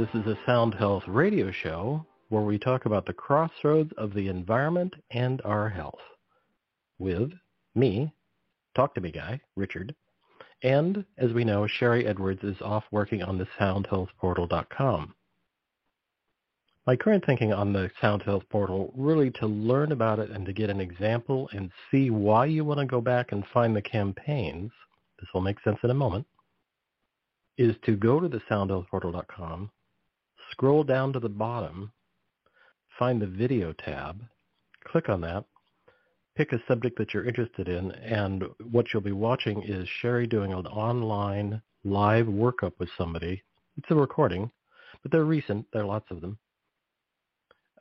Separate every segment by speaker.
Speaker 1: This is a Sound Health radio show where we talk about the crossroads of the environment and our health with me, Talk to Me Guy, Richard, and, as we know, Sharry Edwards is off working on the soundhealthportal.com. My current thinking on the Sound Health Portal, really to learn about it and to get an example and see why you want to go back and find the campaigns, this will make sense in a moment, is to go to the soundhealthportal.com, scroll down to the bottom, find the video tab, click on that, pick a subject that you're interested in, and what you'll be watching is Sharry doing an online live workup with somebody. It's a recording, but they're recent. There are lots of them.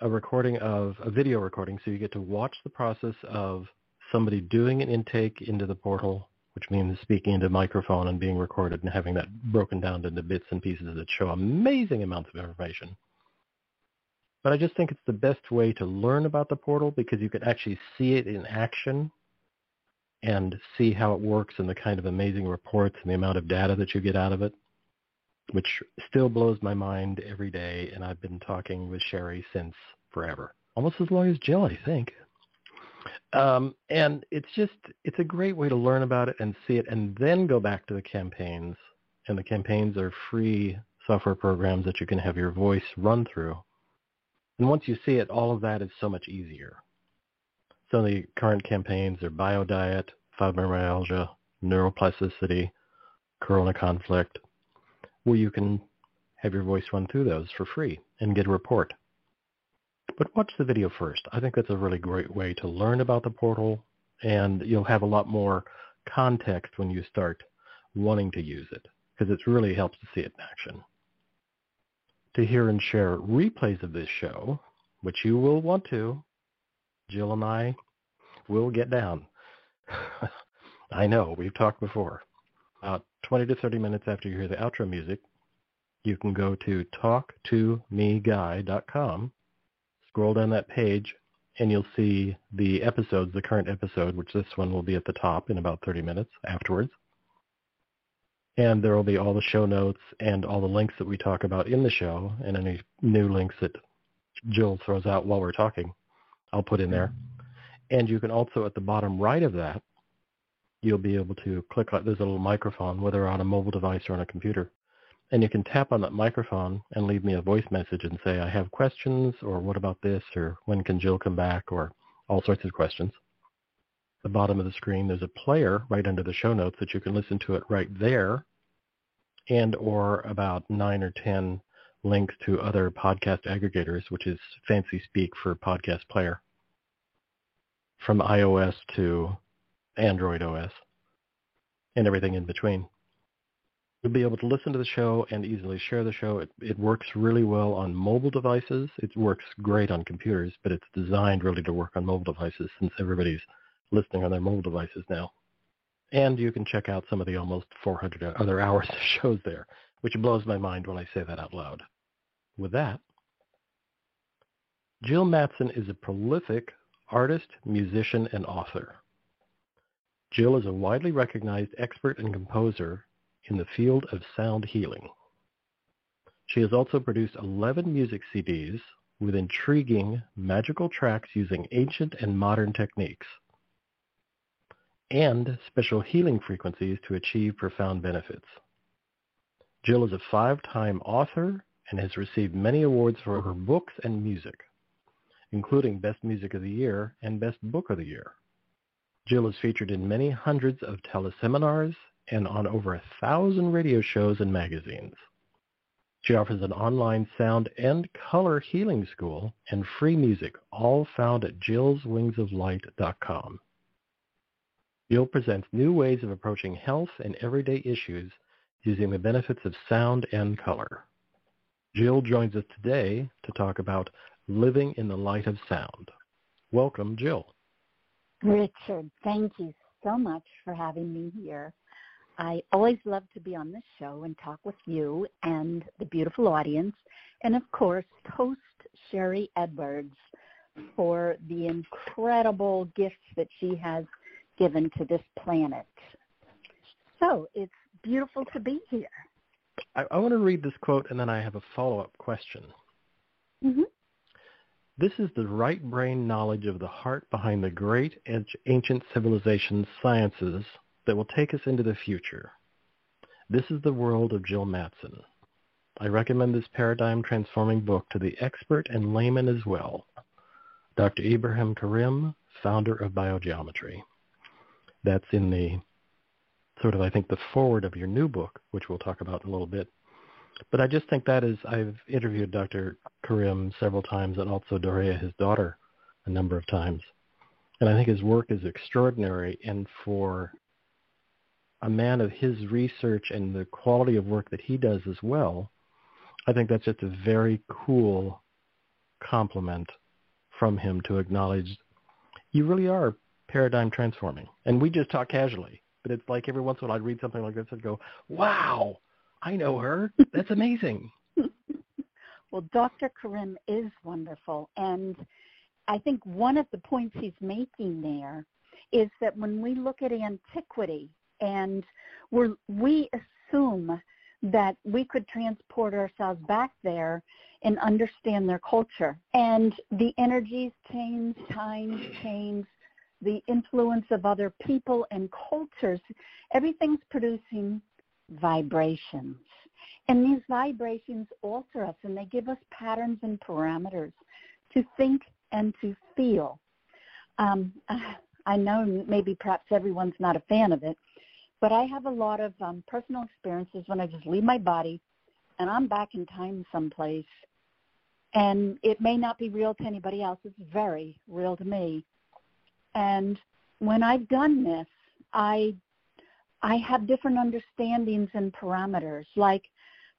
Speaker 1: A recording of a video recording, so you get to watch the process of somebody doing an intake into the portal, which means speaking into a microphone and being recorded and having that broken down into bits and pieces that show amazing amounts of information. But I just think it's the best way to learn about the portal because you can actually see it in action and see how it works and the kind of amazing reports and the amount of data that you get out of it, which still blows my mind every day. And I've been talking with Sharry since forever, almost as long as Jill, I think. Um, and it's just, it's a great way to learn about it and see it and then go back to the campaigns. And the campaigns are free software programs that you can have your voice run through and once you see it, all of that is so much easier. Of the current campaigns are biodiet, fibromyalgia, neuroplasticity, corona conflict, where you can have your voice run through those for free and get a report. But watch the video first. I think that's a really great way to learn about the portal, and you'll have a lot more context when you start wanting to use it, because it really helps to see it in action to hear and share replays of this show, which you will want to, Jill and I will get down. I know, we've talked before. About 20 to 30 minutes after you hear the outro music, you can go to talktomeguy.com, scroll down that page, and you'll see the episodes, the current episode, which this one will be at the top in about 30 minutes afterwards. And there will be all the show notes and all the links that we talk about in the show and any new links that Jill throws out while we're talking, I'll put in there. And you can also, at the bottom right of that, you'll be able to click, there's a little microphone, whether on a mobile device or on a computer. And you can tap on that microphone and leave me a voice message and say, I have questions, or what about this, or when can Jill come back, or all sorts of questions. At the bottom of the screen, there's a player right under the show notes that you can listen to it right there and or about nine or ten links to other podcast aggregators, which is fancy speak for podcast player, from iOS to Android OS and everything in between. You'll be able to listen to the show and easily share the show. It, it works really well on mobile devices. It works great on computers, but it's designed really to work on mobile devices since everybody's listening on their mobile devices now. And you can check out some of the almost 400 other hours of shows there, which blows my mind when I say that out loud. With that, Jill Mattson is a prolific artist, musician, and author. Jill is a widely recognized expert and composer in the field of sound healing. She has also produced 11 music CDs with intriguing magical tracks using ancient and modern techniques and special healing frequencies to achieve profound benefits. Jill is a five-time author and has received many awards for her books and music, including Best Music of the Year and Best Book of the Year. Jill is featured in many hundreds of teleseminars and on over a thousand radio shows and magazines. She offers an online sound and color healing school and free music, all found at jillswingsoflight.com. Jill presents new ways of approaching health and everyday issues using the benefits of sound and color. Jill joins us today to talk about living in the light of sound. Welcome, Jill.
Speaker 2: Richard, thank you so much for having me here. I always love to be on this show and talk with you and the beautiful audience, and of course, toast Sharry Edwards for the incredible gifts that she has given to this planet. So it's beautiful to be here.
Speaker 1: I, I want to read this quote and then I have a follow-up question.
Speaker 2: Mm-hmm.
Speaker 1: This is the right brain knowledge of the heart behind the great ancient civilization's sciences that will take us into the future. This is the world of Jill Mattson. I recommend this paradigm transforming book to the expert and layman as well. Dr. Ibrahim Karim, founder of Biogeometry. That's in the sort of, I think, the forward of your new book, which we'll talk about in a little bit. But I just think that is, I've interviewed Dr. Karim several times and also Dorea, his daughter, a number of times. And I think his work is extraordinary. And for a man of his research and the quality of work that he does as well, I think that's just a very cool compliment from him to acknowledge you really are paradigm transforming. And we just talk casually, but it's like every once in a while I'd read something like this and go, wow, I know her. That's amazing.
Speaker 2: well, Dr. Karim is wonderful. And I think one of the points he's making there is that when we look at antiquity and we're, we assume that we could transport ourselves back there and understand their culture. And the energies change, times change, the influence of other people and cultures, everything's producing vibrations. And these vibrations alter us and they give us patterns and parameters to think and to feel. Um, I know maybe perhaps everyone's not a fan of it, but I have a lot of um, personal experiences when I just leave my body and I'm back in time someplace. And it may not be real to anybody else. It's very real to me. And when I've done this, I I have different understandings and parameters. Like,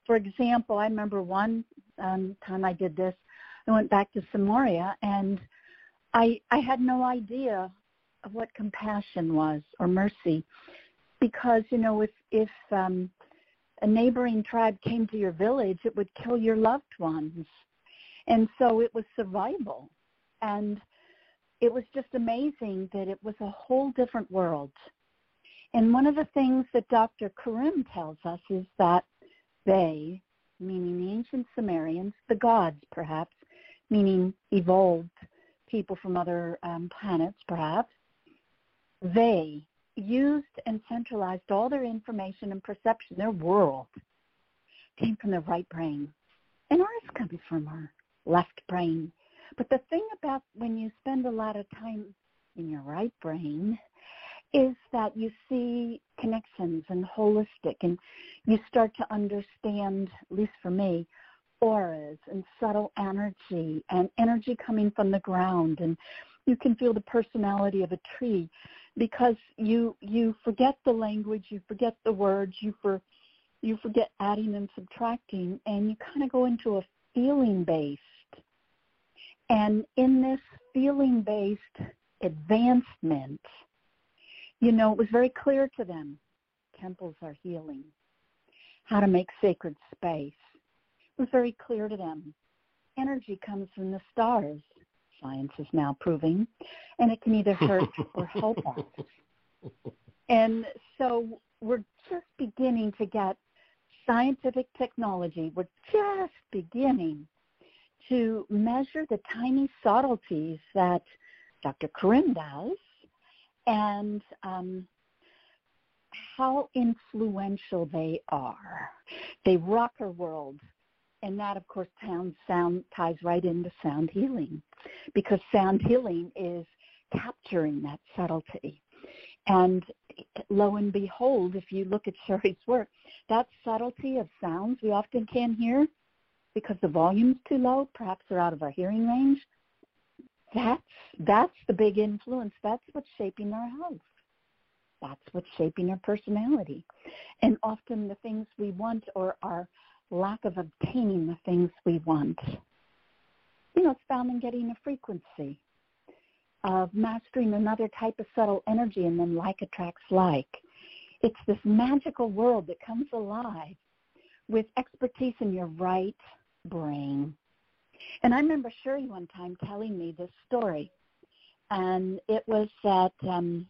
Speaker 2: for example, I remember one um, time I did this. I went back to Sumeria, and I I had no idea of what compassion was or mercy because you know if if um, a neighboring tribe came to your village, it would kill your loved ones, and so it was survival, and it was just amazing that it was a whole different world. And one of the things that Dr. Karim tells us is that they, meaning the ancient Sumerians, the gods perhaps, meaning evolved people from other um, planets perhaps, they used and centralized all their information and perception, their world, came from their right brain. And ours comes from our left brain. But the thing about when you spend a lot of time in your right brain is that you see connections and holistic and you start to understand, at least for me, auras and subtle energy and energy coming from the ground and you can feel the personality of a tree because you you forget the language, you forget the words, you for you forget adding and subtracting, and you kind of go into a feeling based. And in this feeling based advancement, you know, it was very clear to them temples are healing, how to make sacred space. It was very clear to them. Energy comes from the stars science is now proving, and it can either hurt or help us. And so we're just beginning to get scientific technology. We're just beginning to measure the tiny subtleties that Dr. Karim does and um, how influential they are. They rock our world and that of course sound sound ties right into sound healing because sound healing is capturing that subtlety. And lo and behold if you look at Sharry's work that subtlety of sounds we often can't hear because the volume's too low perhaps they're out of our hearing range that's that's the big influence. That's what's shaping our health. That's what's shaping our personality. And often the things we want or are lack of obtaining the things we want. You know, it's found in getting a frequency of mastering another type of subtle energy and then like attracts like. It's this magical world that comes alive with expertise in your right brain. And I remember Sharry one time telling me this story. And it was that um,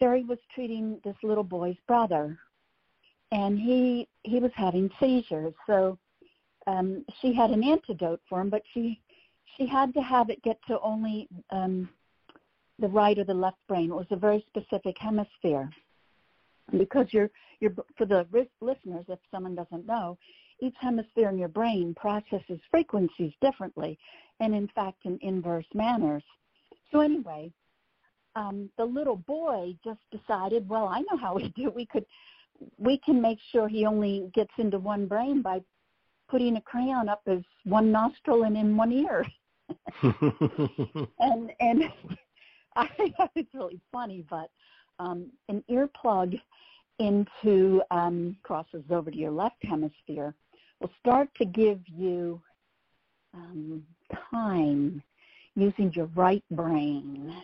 Speaker 2: Sharry was treating this little boy's brother and he he was having seizures. So um, she had an antidote for him, but she she had to have it get to only um, the right or the left brain. It was a very specific hemisphere because you're you're for the listeners, if someone doesn't know, each hemisphere in your brain processes frequencies differently, and in fact in inverse manners. So anyway, um, the little boy just decided, well, I know how we do. We could we can make sure he only gets into one brain by putting a crayon up his one nostril and in one ear. and and I think it's really funny, but um, an earplug into um, crosses over to your left hemisphere will start to give you um, time using your right brain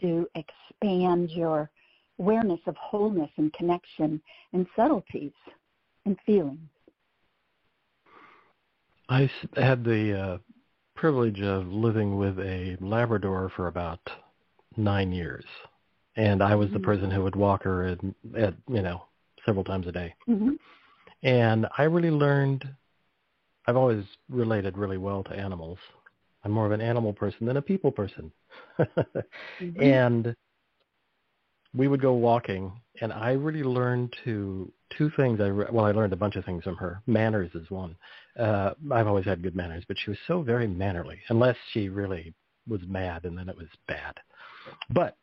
Speaker 2: to expand your awareness of wholeness and connection and subtleties and feelings.
Speaker 1: I had the uh, privilege of living with a Labrador for about nine years, and I was mm-hmm. the person who would walk her at, at you know several times a day. Mm-hmm. And I really learned. I've always related really well to animals. I'm more of an animal person than a people person. mm-hmm. And we would go walking, and I really learned to two things. I re- well, I learned a bunch of things from her. Manners is one. Uh, I've always had good manners, but she was so very mannerly, unless she really was mad, and then it was bad. But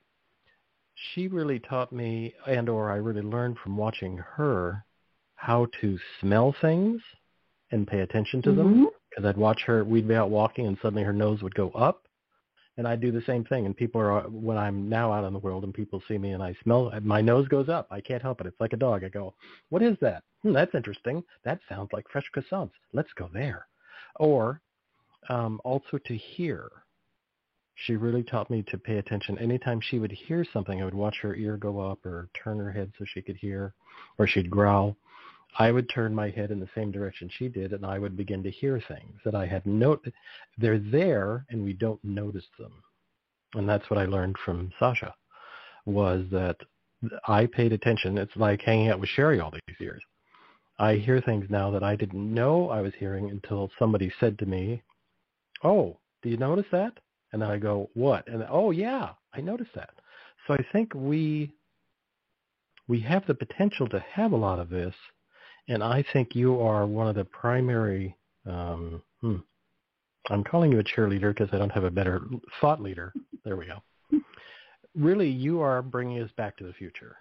Speaker 1: she really taught me, and or I really learned from watching her how to smell things and pay attention to mm-hmm. them. Because I'd watch her, we'd be out walking, and suddenly her nose would go up, and I do the same thing. And people are when I'm now out in the world and people see me and I smell, my nose goes up. I can't help it. It's like a dog. I go, "What is that? Hmm, that's interesting. That sounds like fresh croissants. Let's go there." Or um, also to hear. She really taught me to pay attention. Anytime she would hear something, I would watch her ear go up or turn her head so she could hear, or she'd growl. I would turn my head in the same direction she did, and I would begin to hear things that I had note. They're there, and we don't notice them. And that's what I learned from Sasha, was that I paid attention. It's like hanging out with Sharry all these years. I hear things now that I didn't know I was hearing until somebody said to me, "Oh, do you notice that?" And then I go, "What?" And oh yeah, I noticed that. So I think we we have the potential to have a lot of this and I think you are one of the primary. Um, hmm, I'm calling you a cheerleader because I don't have a better thought leader. There we go. Really, you are bringing us back to the future.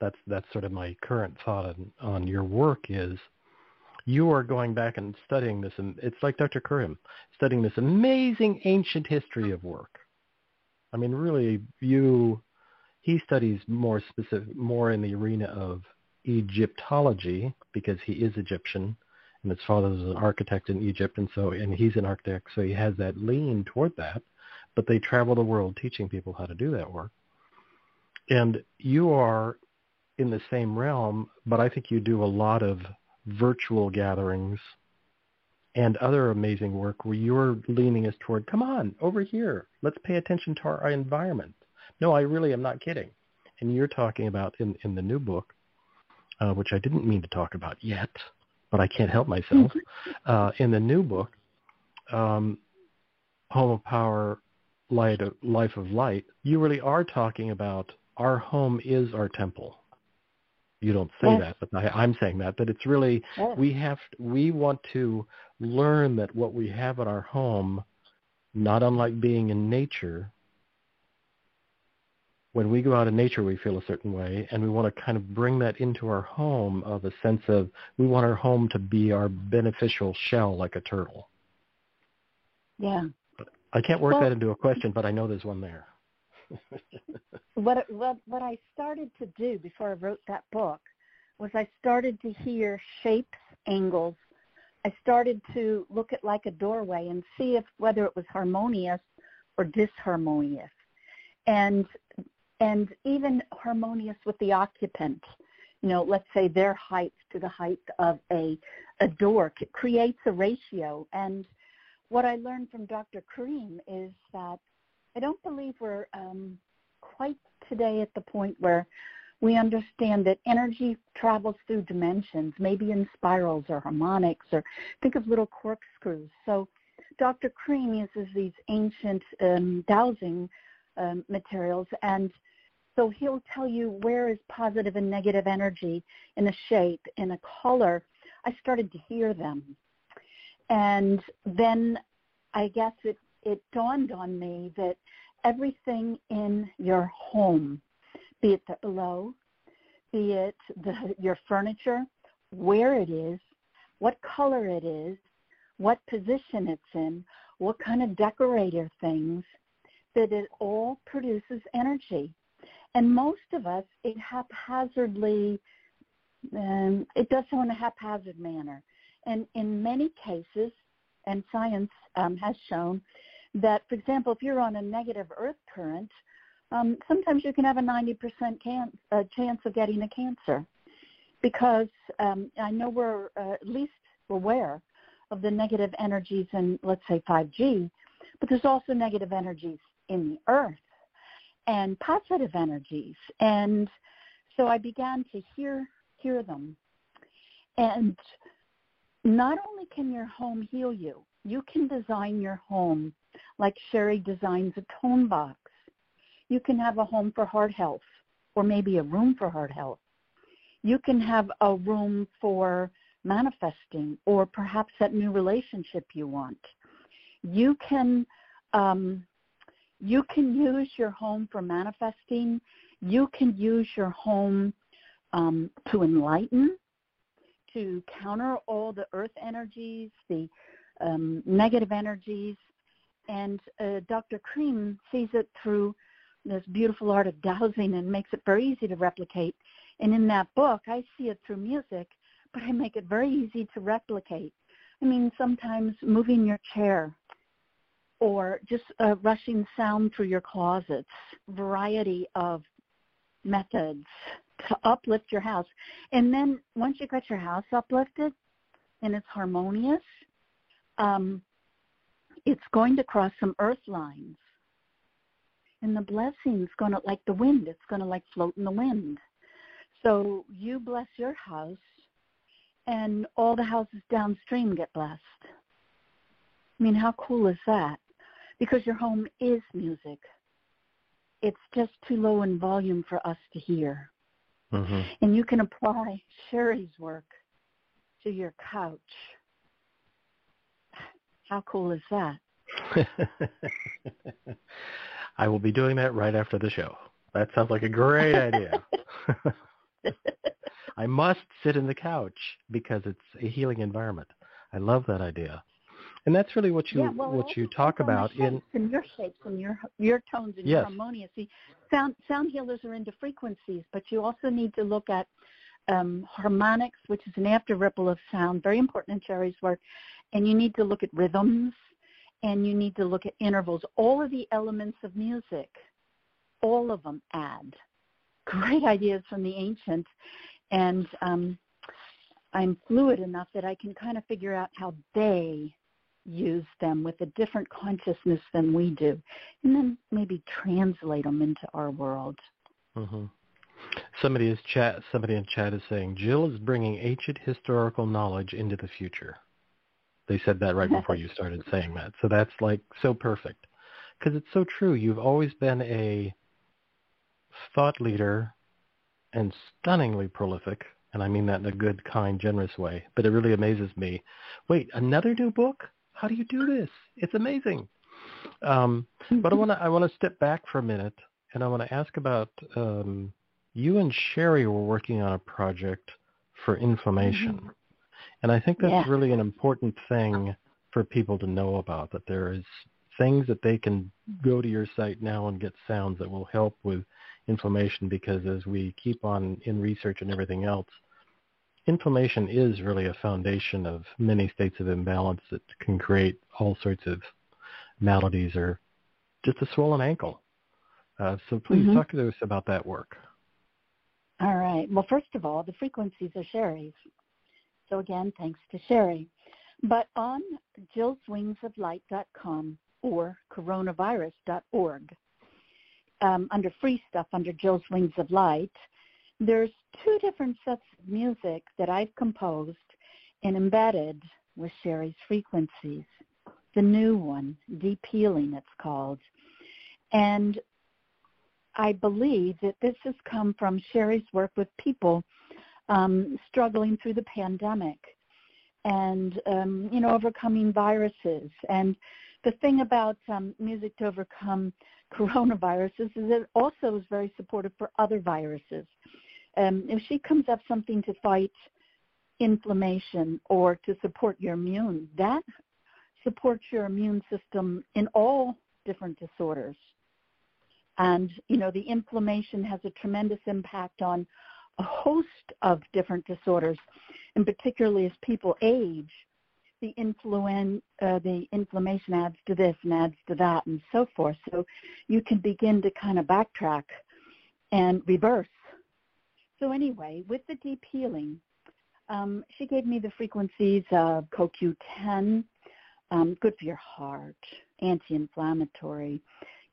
Speaker 1: That's that's sort of my current thought on, on your work is you are going back and studying this, and it's like Dr. Karim studying this amazing ancient history of work. I mean, really, you he studies more specific, more in the arena of Egyptology because he is Egyptian and his father was an architect in Egypt and so and he's an architect so he has that lean toward that but they travel the world teaching people how to do that work. And you are in the same realm but I think you do a lot of virtual gatherings and other amazing work where you're leaning us toward come on over here let's pay attention to our environment. No I really am not kidding. And you're talking about in in the new book uh, which I didn't mean to talk about yet, but I can't help myself. uh, in the new book, um, Home of Power, Light of, Life of Light, you really are talking about our home is our temple. You don't say yes. that, but I, am saying that. But it's really yes. we have we want to learn that what we have in our home, not unlike being in nature, when we go out in nature, we feel a certain way, and we want to kind of bring that into our home of a sense of we want our home to be our beneficial shell like a turtle.
Speaker 2: Yeah.
Speaker 1: I can't work well, that into a question, but I know there's one there.
Speaker 2: what, what, what I started to do before I wrote that book was I started to hear shapes, angles. I started to look at like a doorway and see if whether it was harmonious or disharmonious. And and even harmonious with the occupant. You know, let's say their height to the height of a, a door it creates a ratio. And what I learned from Dr. Karim is that I don't believe we're um, quite today at the point where We understand that energy travels through dimensions, maybe in spirals or harmonics, or think of little corkscrews. So Dr. Karim uses these ancient um, dowsing um, materials, and so he'll tell you where is positive and negative energy in a shape, in a color. I started to hear them. And then I guess it, it dawned on me that everything in your home, be it the below, be it the, your furniture, where it is, what color it is, what position it's in, what kind of decorator things, that it all produces energy. And most of us, it haphazardly, um, it does so in a haphazard manner. And in many cases, and science um, has shown that, for example, if you're on a negative earth current, um, sometimes you can have a 90% can- uh, chance of getting a cancer because um, I know we're uh, at least aware of the negative energies in, let's say, 5G, but there's also negative energies in the earth and positive energies. And so I began to hear hear them. And not only can your home heal you, you can design your home like Sharry designs a tone box. You can have a home for heart health or maybe a room for heart health. You can have a room for manifesting or perhaps that new relationship you want. You can um, you can use your home for manifesting. You can use your home um, to enlighten, to counter all the earth energies, the um, negative energies. And uh, Dr. Karim sees it through this beautiful art of dowsing and makes it very easy to replicate. And in that book, I see it through music, but I make it very easy to replicate. I mean, sometimes moving your chair or just a rushing sound through your closets, variety of methods to uplift your house. And then once you got your house uplifted and it's harmonious, um, it's going to cross some earth lines. And the blessing's going to, like the wind, it's going to like float in the wind. So you bless your house and all the houses downstream get blessed. I mean, how cool is that? Because your home is music. It's just too low in volume for us to hear. Mm-hmm. And you can apply Sharry's work to your couch. How cool is that?
Speaker 1: I will be doing that right after the show. That sounds like a great idea. I must sit in the couch because it's a healing environment. I love that idea and that's really what you
Speaker 2: yeah, well,
Speaker 1: what you talk about
Speaker 2: in and your shapes and your your tones and yes. your harmonious. See, sound sound healers are into frequencies, but you also need to look at um, harmonics, which is an after ripple of sound, very important in Sharry's work, and you need to look at rhythms, and you need to look at intervals. All of the elements of music, all of them add great ideas from the ancients, and um, I'm fluid enough that I can kind of figure out how they use them with a different consciousness than we do, and then maybe translate them into our world.
Speaker 1: Mm-hmm. Somebody is chat. Somebody in chat is saying Jill is bringing ancient historical knowledge into the future. They said that right before you started saying that, so that's like so perfect because it's so true. You've always been a thought leader and stunningly prolific, and I mean that in a good, kind, generous way. But it really amazes me. Wait, another new book? How do you do this? It's amazing. Um, but I want to I want to step back for a minute, and I want to ask about um, you and Sherry were working on a project for inflammation, mm-hmm. and I think that's yeah. really an important thing for people to know about. That there is things that they can go to your site now and get sounds that will help with inflammation because as we keep on in research and everything else, inflammation is really a foundation of many states of imbalance that can create all sorts of maladies or just a swollen ankle. Uh, so please mm-hmm. talk to us about that work.
Speaker 2: All right. Well, first of all, the frequencies are Sharry's. So again, thanks to Sharry. But on jillswingsoflight.com or coronavirus.org, um, under free stuff, under Jill's Wings of Light, there's two different sets of music that I've composed and embedded with Sharry's frequencies. The new one, Deep Healing it's called. And I believe that this has come from Sharry's work with people um, struggling through the pandemic and, um, you know, overcoming viruses. And the thing about um, music to overcome coronaviruses is it also is very supportive for other viruses. Um, if she comes up something to fight inflammation or to support your immune, that supports your immune system in all different disorders. And, you know, the inflammation has a tremendous impact on a host of different disorders, and particularly as people age, the, influen- uh, the inflammation adds to this and adds to that and so forth. So you can begin to kind of backtrack and reverse. So anyway, with the deep healing, um, she gave me the frequencies of CoQ10, um, good for your heart, anti-inflammatory,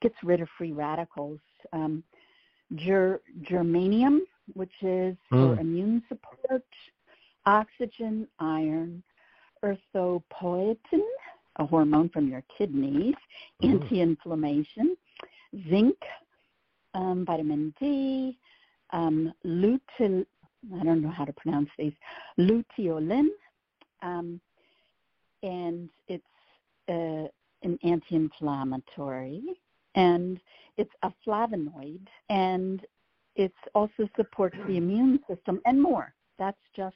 Speaker 2: gets rid of free radicals. Um, ger- germanium, which is mm. for immune support, oxygen, iron, erythropoietin, a hormone from your kidneys, mm. anti-inflammation, zinc, um, vitamin D, um, luteal, I don't know how to pronounce these, luteolin, um, and it's uh, an anti-inflammatory and it's a flavonoid and it also supports the immune system and more. That's just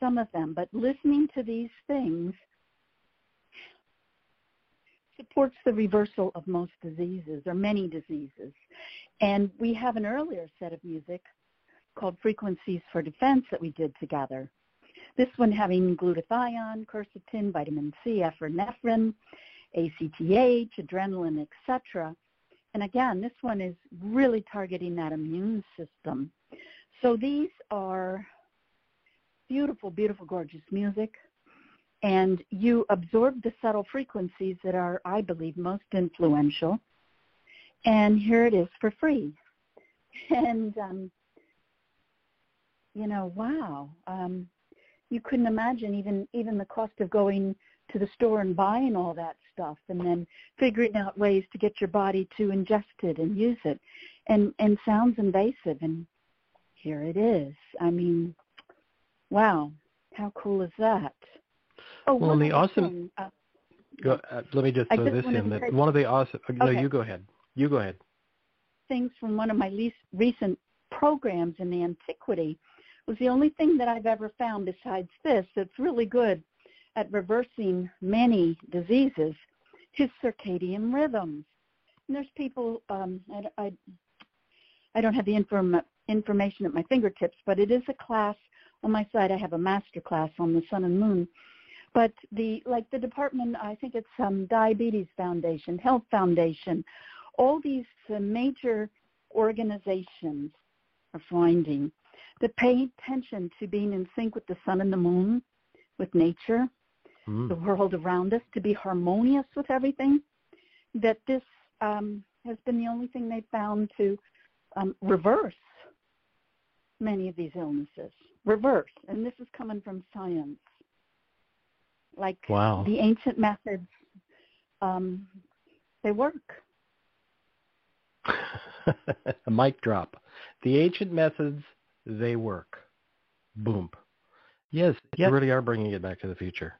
Speaker 2: some of them. But listening to these things supports the reversal of most diseases or many diseases. And we have an earlier set of music called Frequencies for Defense that we did together. This one having glutathione, quercetin, vitamin C, epinephrine, ACTH, adrenaline, etc. And again, this one is really targeting that immune system. So these are beautiful, beautiful, gorgeous music. And you absorb the subtle frequencies that are, I believe, most influential. And here it is for free. And, um, you know, wow. Um, you couldn't imagine even even the cost of going to the store and buying all that stuff and then figuring out ways to get your body to ingest it and use it and and sounds invasive and here it is i mean wow how cool is that
Speaker 1: oh well the awesome uh, go, uh, let me just throw just this in that one of the awesome uh, okay. no you go ahead you go ahead
Speaker 2: things from one of my least recent programs in the antiquity was the only thing that I've ever found besides this that's really good at reversing many diseases his circadian rhythms. And there's people, um, I, I, I don't have the inform, information at my fingertips, but it is a class on my site. I have a master class on the sun and moon. But the like the department, I think it's um, Diabetes Foundation, Health Foundation, all these uh, major organizations are finding that pay attention to being in sync with the sun and the moon, with nature, mm. the world around us, to be harmonious with everything, that this um, has been the only thing they've found to um, reverse many of these illnesses. Reverse. And this is coming from science. Like
Speaker 1: wow.
Speaker 2: the ancient methods, um, they work.
Speaker 1: A mic drop. The ancient methods, they work. Boom. Yes, yep. you really are bringing it back to the future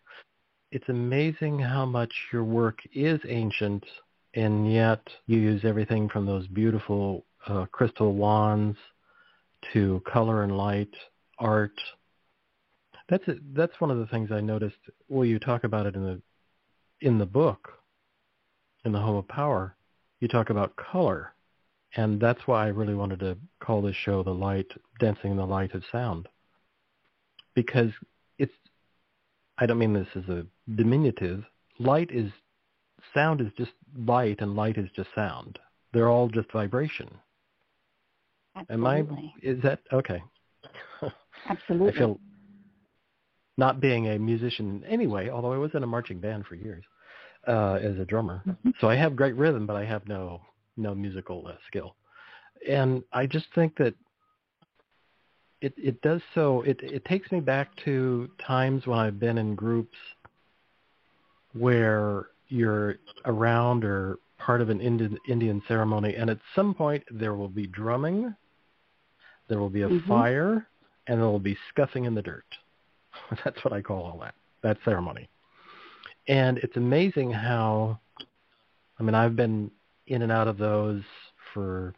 Speaker 1: it's amazing how much your work is ancient, and yet you use everything from those beautiful uh, crystal wands to color and light, art. That's a, that's one of the things I noticed. Well, you talk about it in the in the book, in the Home of Power. You talk about color, and that's why I really wanted to call this show "The Light Dancing in the Light of Sound," because it's I don't mean this as a diminutive. Light is sound is just light and light is just sound. They're all just vibration.
Speaker 2: Absolutely.
Speaker 1: Am I is that okay?
Speaker 2: Absolutely.
Speaker 1: I feel not being a musician anyway, although I was in a marching band for years uh, as a drummer. Mm-hmm. So I have great rhythm, but I have no no musical uh, skill. And I just think that it it does so. It it takes me back to times when I've been in groups where you're around or part of an Indian Indian ceremony, and at some point there will be drumming, there will be a mm-hmm. fire, and there will be scuffing in the dirt. That's what I call all that that ceremony. And it's amazing how, I mean, I've been in and out of those for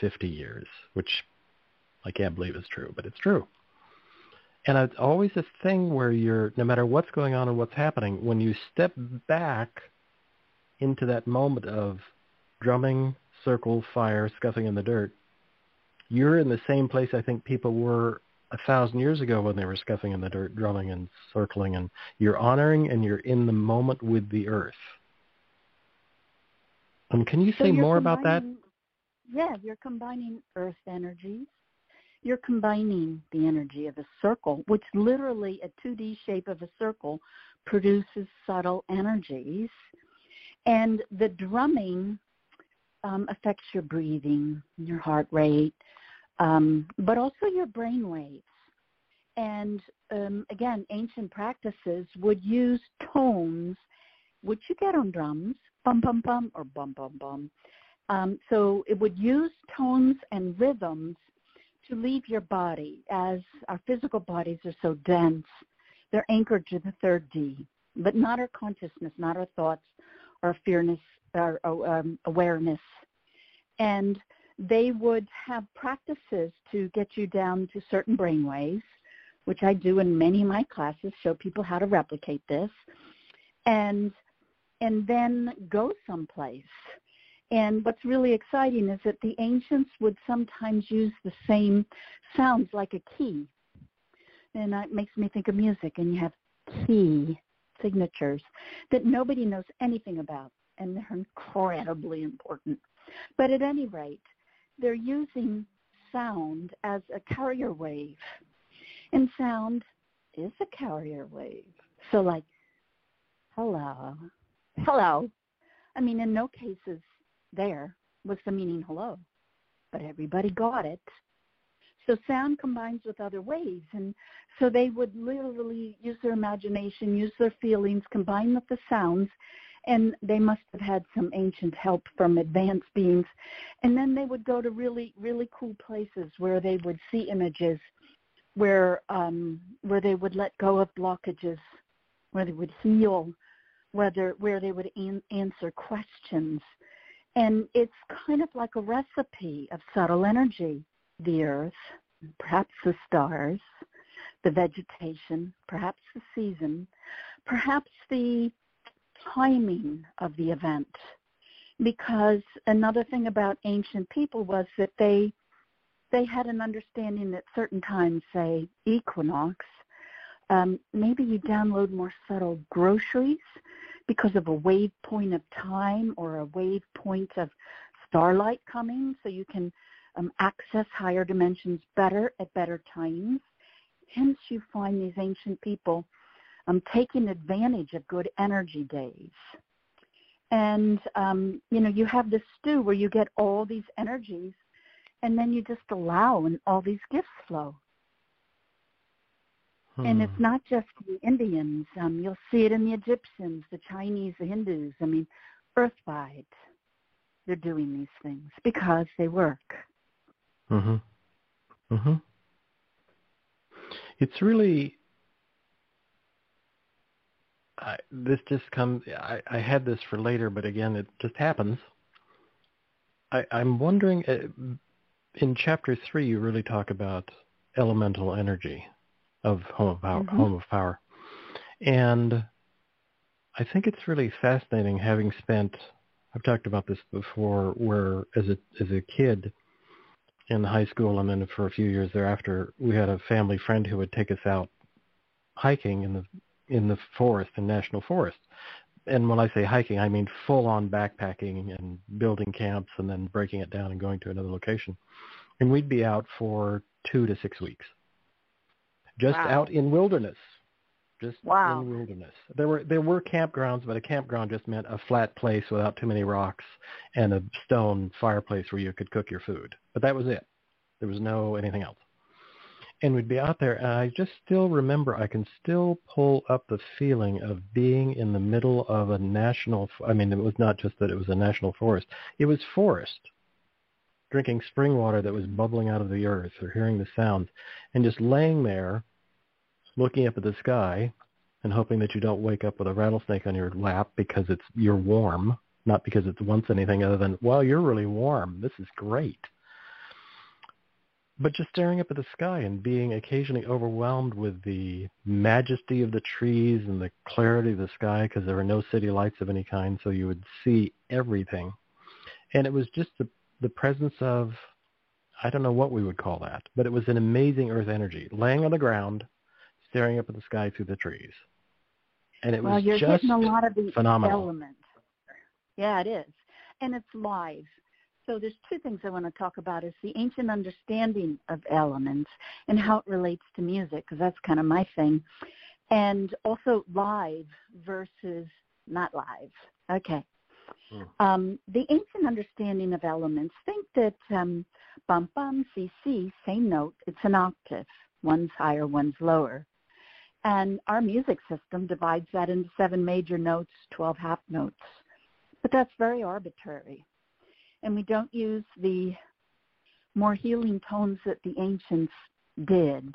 Speaker 1: 50 years, which I can't believe is true, but it's true. And it's always this thing where you're, no matter what's going on or what's happening, when you step back into that moment of drumming, circle, fire, scuffing in the dirt, you're in the same place I think people were a thousand years ago when they were scuffing in the dirt, drumming and circling, and you're honoring and you're in the moment with the earth. Um, can you say
Speaker 2: so
Speaker 1: more about that?
Speaker 2: Yeah, you're combining earth energies. You're combining the energy of a circle, which literally a 2D shape of a circle produces subtle energies. And the drumming um, affects your breathing, your heart rate, um, but also your brain waves. And um, again, ancient practices would use tones, which you get on drums, bum bum bum or bum bum bum. Um, so it would use tones and rhythms to leave your body, as our physical bodies are so dense. They're anchored to the third D, but not our consciousness, not our thoughts, our fearness, our um, awareness. And they would have practices to get you down to certain brain waves, which I do in many of my classes, show people how to replicate this, and and then go someplace. And what's really exciting is that the ancients would sometimes use the same sounds like a key. And that makes me think of music, and you have key signatures that nobody knows anything about, and they're incredibly important. But at any rate, they're using sound as a carrier wave. And sound is a carrier wave. So like, hello, hello. I mean, in no cases there was the meaning hello, but everybody got it. So sound combines with other waves, and so they would literally use their imagination, use their feelings, combine with the sounds, and they must have had some ancient help from advanced beings. And then they would go to really, really cool places where they would see images, where um, where they would let go of blockages, where they would heal, whether where they would an- answer questions. And it's kind of like a recipe of subtle energy. The earth, perhaps the stars, the vegetation, perhaps the season, perhaps the timing of the event. Because another thing about ancient people was that they they had an understanding that certain times, say equinox, um, maybe you download more subtle groceries because of a wave point of time or a wave point of starlight coming, so you can um, access higher dimensions better at better times. Hence, you find these ancient people um, taking advantage of good energy days. And, um, you know, you have this stew where you get all these energies and then you just allow and all these gifts flow. Hmm. And it's not just the Indians. Um, you'll see it in the Egyptians, the Chinese, the Hindus. I mean, Earthwide, they're doing these things because they work.
Speaker 1: Mhm. Mhm. It's really I, this just comes. I, I had this for later, but again, it just happens. I, I'm wondering. Uh, in chapter three, you really talk about elemental energy of home of power, mm-hmm. home of power, and I think it's really fascinating. Having spent, I've talked about this before, where as a as a kid in high school and then for a few years thereafter, we had a family friend who would take us out hiking in the in the forest, in national forest. And when I say hiking, I mean full on backpacking and building camps and then breaking it down and going to another location. And we'd be out for two to six weeks. Just wow. out in wilderness. Just
Speaker 2: wow.
Speaker 1: in wilderness. There were there were campgrounds, but a campground just meant a flat place without too many rocks and a stone fireplace where you could cook your food. But that was it. There was no anything else. and we'd be out there and I just still remember I can still pull up the feeling of being in the middle of a national I mean it was not just that it was a national forest it was forest drinking spring water that was bubbling out of the earth or hearing the sounds and just laying there looking up at the sky and hoping that you don't wake up with a rattlesnake on your lap because it's you're warm not because it wants anything other than well you're really warm this is great but just staring up at the sky and being occasionally overwhelmed with the majesty of the trees and the clarity of the sky because there were no city lights of any kind, so you would see everything. And it was just the, the presence of, I don't know what we would call that, but it was an amazing earth energy, laying on the ground, staring up at the sky through the trees. And it
Speaker 2: well,
Speaker 1: was
Speaker 2: you're
Speaker 1: just
Speaker 2: getting a lot of the
Speaker 1: phenomenal.
Speaker 2: elements. Yeah, it is. And it's live. So there's two things I want to talk about is the ancient understanding of elements and how it relates to music, because that's kind of my thing. And also live versus not live. Okay.
Speaker 1: Hmm.
Speaker 2: Um, the ancient understanding of elements think that um, bum bum c c same note. It's an octave. One's higher, one's lower. And our music system divides that into seven major notes, 12 half notes. But that's very arbitrary and we don't use the more healing tones that the ancients did.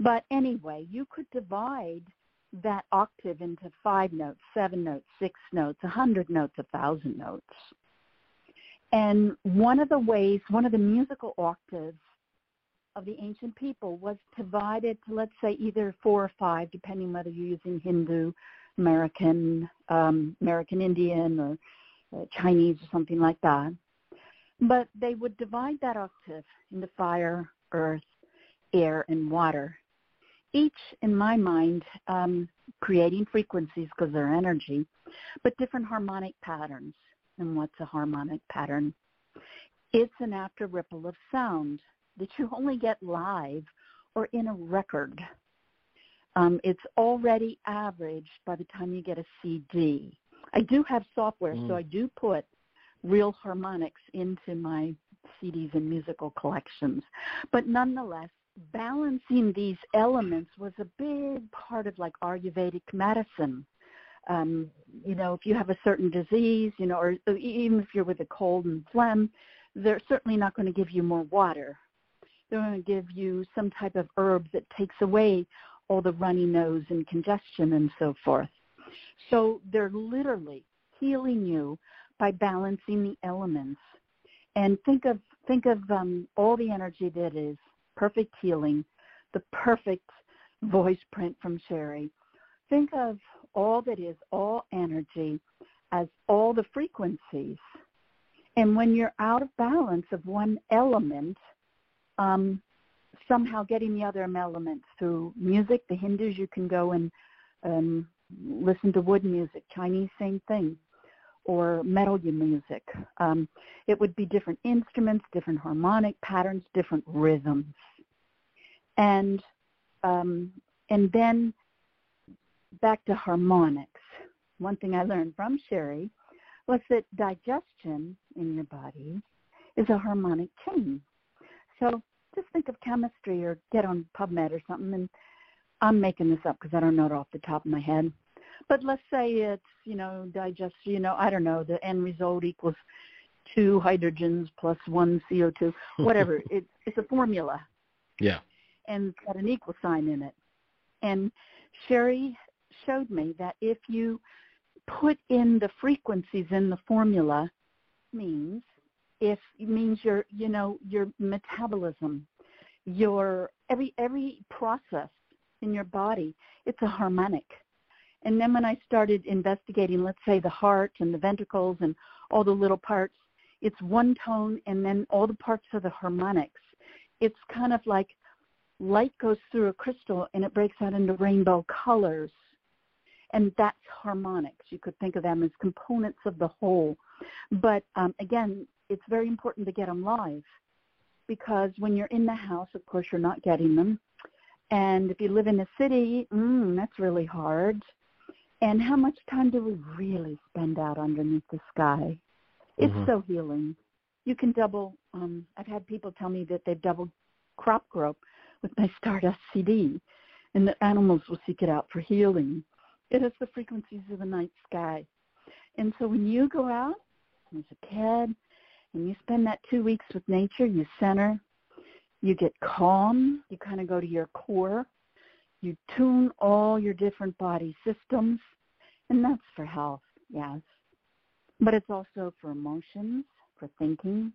Speaker 2: But anyway, you could divide that octave into five notes, seven notes, six notes, a hundred notes, a thousand notes. And one of the ways, one of the musical octaves of the ancient people was divided to, let's say, either four or five, depending whether you're using Hindu, American, um, American Indian, or uh, Chinese or something like that. But they would divide that octave into fire, earth, air, and water. Each, in my mind, um, creating frequencies because they're energy, but different harmonic patterns. And what's a harmonic pattern? It's an after ripple of sound that you only get live or in a record. Um, it's already averaged by the time you get a CD. I do have software, mm. so I do put real harmonics into my CDs and musical collections. But nonetheless, balancing these elements was a big part of like Ayurvedic medicine. Um, you know, if you have a certain disease, you know, or even if you're with a cold and phlegm, they're certainly not going to give you more water. They're going to give you some type of herb that takes away all the runny nose and congestion and so forth. So they're literally healing you by balancing the elements. And think of think of um, all the energy that is perfect healing, the perfect voice print from Sharry. Think of all that is all energy as all the frequencies. And when you're out of balance of one element, um, somehow getting the other elements through music, the Hindus, you can go and um, listen to wood music. Chinese, same thing or metal music. Um, it would be different instruments, different harmonic patterns, different rhythms, and um, and then back to harmonics. One thing I learned from Sharry was that digestion in your body is a harmonic chain. So just think of chemistry or get on PubMed or something, and I'm making this up because I don't know it off the top of my head. But let's say it's, you know, digest, you know, I don't know, the end result equals two hydrogens plus one CO2, whatever. it's it's a formula.
Speaker 1: Yeah.
Speaker 2: And it's got an equal sign in it. And Sharry showed me that if you put in the frequencies in the formula means if it means your you know your metabolism your every every process in your body it's a harmonic and then when I started investigating, let's say the heart and the ventricles and all the little parts, it's one tone and then all the parts are the harmonics. It's kind of like light goes through a crystal and it breaks out into rainbow colors. And that's harmonics. You could think of them as components of the whole. But um, again, it's very important to get them live because when you're in the house, of course, you're not getting them. And if you live in a city, mm, that's really hard. And how much time do we really spend out underneath the sky? It's mm-hmm. so healing. You can double. Um, I've had people tell me that they've doubled crop growth with my Stardust CD, and the animals will seek it out for healing. It has the frequencies of the night sky. And so when you go out as a kid and you spend that two weeks with nature, you center, you get calm, you kind of go to your core, you tune all your different body systems, and that's for health, yes. But it's also for emotions, for thinking,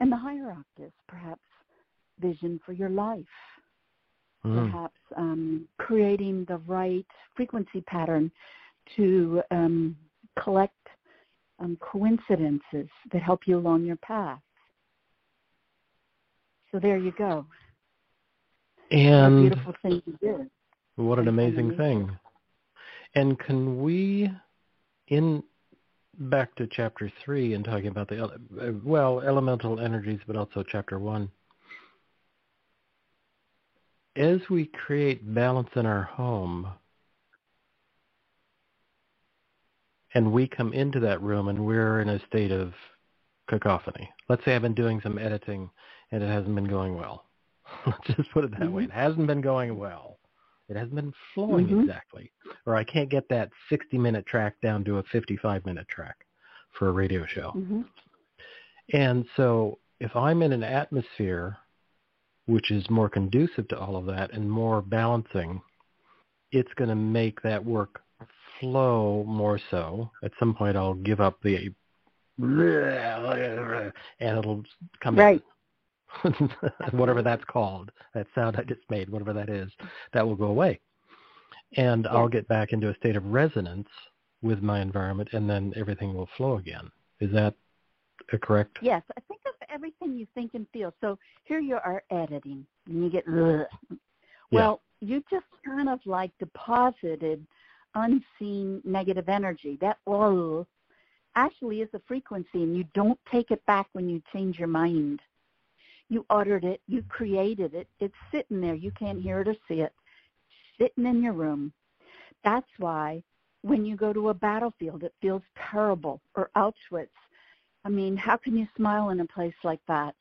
Speaker 2: and the higher octaves, perhaps vision for your life, mm. perhaps um, creating the right frequency pattern to um, collect um, coincidences that help you along your path. So there you go.
Speaker 1: And
Speaker 2: what a beautiful thing to do.
Speaker 1: What an amazing thing. And can we, in back to chapter three and talking about the well elemental energies, but also chapter one. As we create balance in our home, and we come into that room and we're in a state of cacophony. Let's say I've been doing some editing and it hasn't been going well. Let's just put it that mm-hmm. way. It hasn't been going well. It hasn't been flowing mm-hmm. exactly. Or I can't get that 60 minute track down to a 55 minute track for a radio show.
Speaker 2: Mm-hmm.
Speaker 1: And so if I'm in an atmosphere which is more conducive to all of that and more balancing, it's going to make that work flow more so. At some point I'll give up the and it'll come
Speaker 2: right.
Speaker 1: whatever that's called, that sound I just made, whatever that is, that will go away. And yeah. I'll get back into a state of resonance with my environment, and then everything will flow again. Is that correct?
Speaker 2: Yes, I think of everything you think and feel. So here you are editing, and you get, Ugh. well, yeah. you just kind of like deposited unseen negative energy. That oh actually is a frequency, and you don't take it back when you change your mind. You uttered it, you created it. It's sitting there. You can't hear it or see it. Sitting in your room. That's why when you go to a battlefield, it feels terrible, or Auschwitz. I mean, how can you smile in a place like that?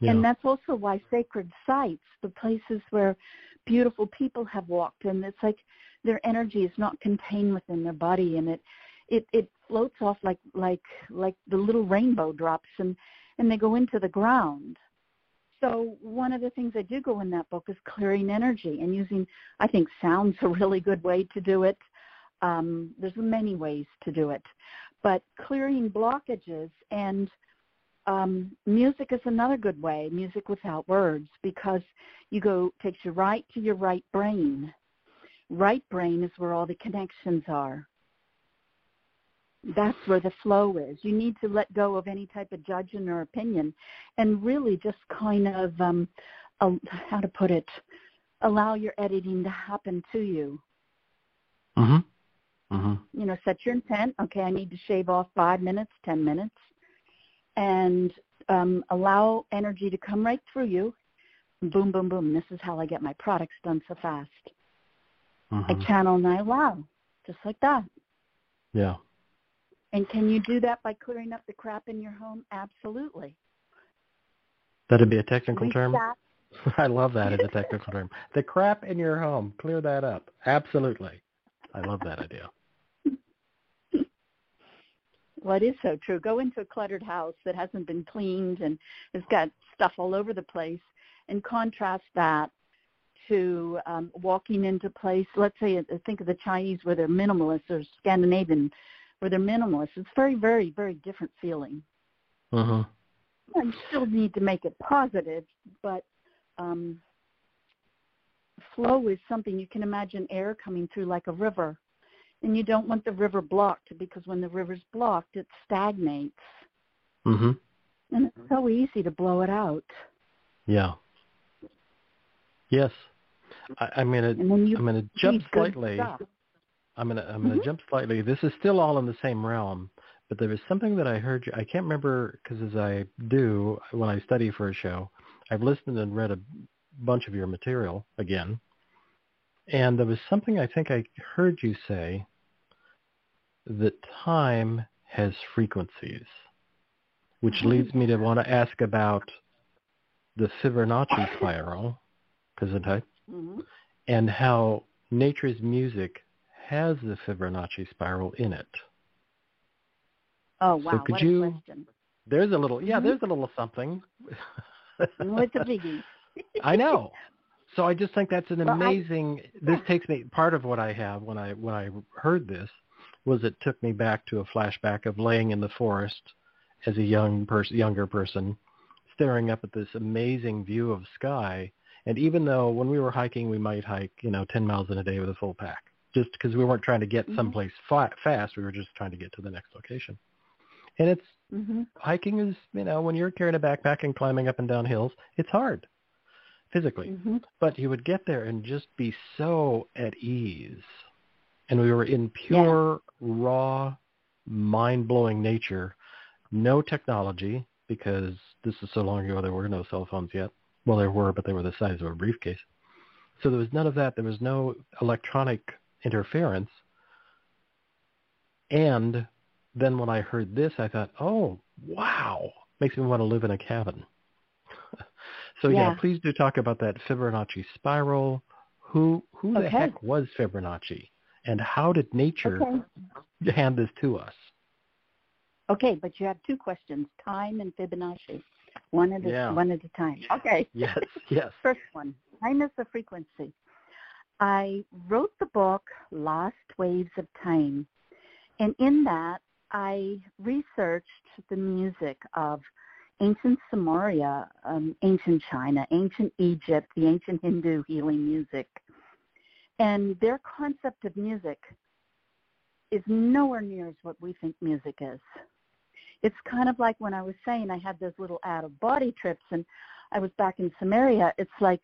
Speaker 2: Yeah. And that's also why sacred sites, the places where beautiful people have walked, and it's like their energy is not contained within their body, and it it it floats off like like like the little rainbow drops, and and they go into the ground. So one of the things I do go in that book is clearing energy and using. I think sound's a really good way to do it. Um, there's many ways to do it, but clearing blockages and um, music is another good way. Music without words, because you go takes you right to your right brain. Right brain is where all the connections are. That's where the flow is. You need to let go of any type of judging or opinion, and really just kind of um, uh, how to put it, allow your editing to happen to you.
Speaker 1: Mm-hmm. Mm-hmm.
Speaker 2: You know, set your intent. Okay, I need to shave off five minutes, ten minutes, and um, allow energy to come right through you. Boom, boom, boom. This is how I get my products done so fast. Mm-hmm. I channel and I allow, just like that.
Speaker 1: Yeah.
Speaker 2: And can you do that by clearing up the crap in your home? Absolutely.
Speaker 1: That'd be a technical term. I love that as a technical term. The crap in your home, clear that up. Absolutely. I love that idea.
Speaker 2: Well, it is so true. Go into a cluttered house that hasn't been cleaned and has got stuff all over the place, and contrast that to um, walking into place. Let's say, uh, think of the Chinese where they're minimalists, or Scandinavian where they're minimalists. It's very, very, very different feeling.
Speaker 1: Uh-huh.
Speaker 2: You still need to make it positive, but um, flow is something you can imagine air coming through like a river. And you don't want the river blocked because when the river's blocked, it stagnates.
Speaker 1: hmm
Speaker 2: And it's so easy to blow it out.
Speaker 1: Yeah. Yes. I, I'm gonna I'm gonna jump slightly. I'm gonna I'm gonna mm-hmm. jump slightly. This is still all in the same realm, but there was something that I heard you. I can't remember because as I do when I study for a show, I've listened and read a bunch of your material again. And there was something I think I heard you say that time has frequencies, which leads me to want to ask about the Fibonacci spiral Gesundheit,
Speaker 2: Mm-hmm.
Speaker 1: and how nature's music has the Fibonacci spiral in it.
Speaker 2: Oh wow, So
Speaker 1: could
Speaker 2: what
Speaker 1: you-
Speaker 2: a question.
Speaker 1: There's a little, yeah,
Speaker 2: Mhm.
Speaker 1: there's a little something.
Speaker 2: What's a biggie?
Speaker 1: I know. So I just think that's an
Speaker 2: Well, I-
Speaker 1: amazing. this
Speaker 2: yeah.
Speaker 1: takes me. Part of what I have when I when I heard this was it took me back to a flashback of laying in the forest as a young person, younger person, staring up at this amazing view of sky. And even though when we were hiking, we might hike, you know, 10 miles in a day with a full pack, just because we weren't trying to get
Speaker 2: Mhm.
Speaker 1: someplace fa- fast. We were just trying to get to the next location. And it's
Speaker 2: hmm
Speaker 1: hiking is, you know, when you're carrying a backpack and climbing up and down hills, it's hard physically.
Speaker 2: hmm
Speaker 1: But you would get there and just be so at ease. And we were in pure, raw, mind-blowing nature. No technology because this is so long ago there were no cell phones yet. Well, there were, but they were the size of a briefcase. So there was none of that. There was no electronic interference. And then when I heard this, I thought, oh, wow, makes me want to live in a cabin. so yeah.
Speaker 2: Yeah.
Speaker 1: please do talk about that Fibonacci spiral. Who who the heck was Fibonacci, and how did nature
Speaker 2: Okay.
Speaker 1: hand this to us?
Speaker 2: Okay, but you have two questions: time and Fibonacci. One at a
Speaker 1: Yeah.
Speaker 2: one at a time. Okay.
Speaker 1: Yes, yes.
Speaker 2: First one: time is the frequency. I wrote the book Lost Waves of Time, and in that I researched the music of ancient Sumeria, um, ancient China, ancient Egypt, the ancient Hindu healing music, and their concept of music is nowhere near as what we think music is. It's kind of like when I was saying I had those little out of body trips and I was back in Sumeria. It's like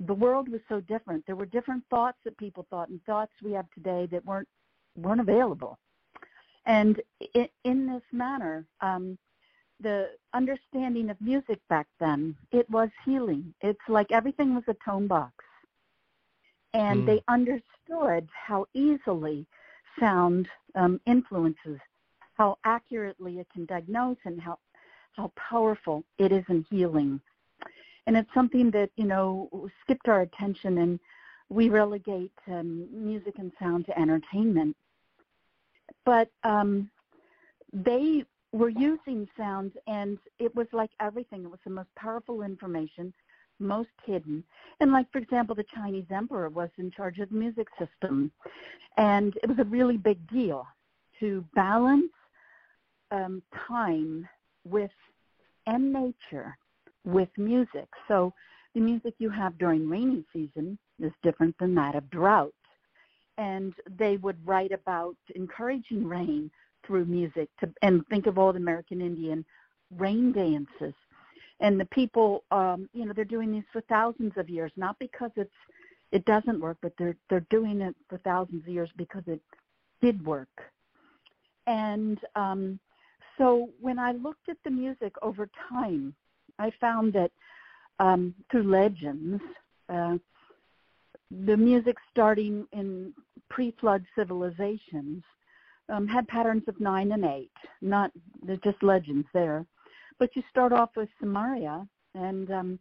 Speaker 2: the world was so different. There were different thoughts that people thought and thoughts we have today that weren't weren't available. And in, in this manner, um, the understanding of music back then, it was healing. It's like everything was a tone box. And
Speaker 1: Mm.
Speaker 2: they understood how easily sound um, influences, how accurately it can diagnose, and how how powerful it is in healing. And it's something that you know skipped our attention, and we relegate um, music and sound to entertainment. But um, they were using sound, and it was like everything. It was the most powerful information, most hidden. And like, for example, the Chinese emperor was in charge of the music system. And it was a really big deal to balance um, time with and nature with music. So the music you have during rainy season is different than that of drought. And they would write about encouraging rain through music to, and think of old American Indian rain dances. And the people, um, you know, they're doing these for thousands of years, not because it's it doesn't work, but they're they're doing it for thousands of years because it did work. And um, so when I looked at the music over time, I found that um, through legends, uh, the music starting in pre-flood civilizations um, had patterns of nine and eight. Not just legends there, but you start off with Sumeria, and um,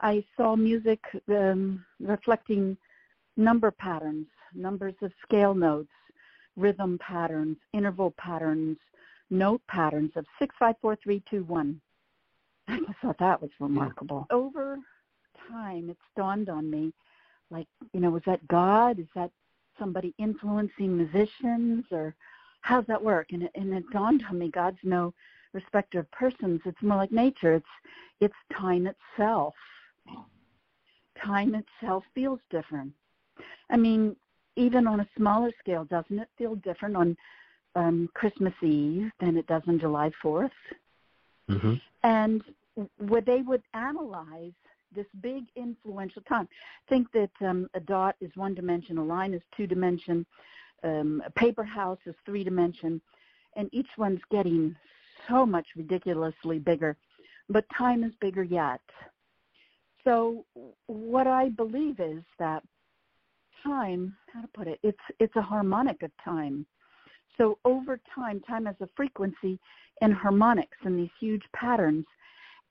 Speaker 2: I saw music um, reflecting number patterns, numbers of scale notes, rhythm patterns, interval patterns, note patterns of six, five, four, three, two, one. I just thought that was remarkable. Over time, it's dawned on me, like, you know, was that God? Is that somebody influencing musicians, or how's that work? And it, and it dawned on me, God's no respecter of persons. It's more like nature. It's it's time itself. Time itself feels different. I mean, even on a smaller scale, doesn't it feel different on um, Christmas Eve than it does on July 4th?
Speaker 1: hmm
Speaker 2: And where they would analyze this big influential time. Think that um, a dot is one dimension, a line is two dimension, um, a paper house is three dimension, and each one's getting so much ridiculously bigger, but time is bigger yet. So what I believe is that time, how to put it, it's it's a harmonic of time. So over time, time has a frequency and harmonics and these huge patterns.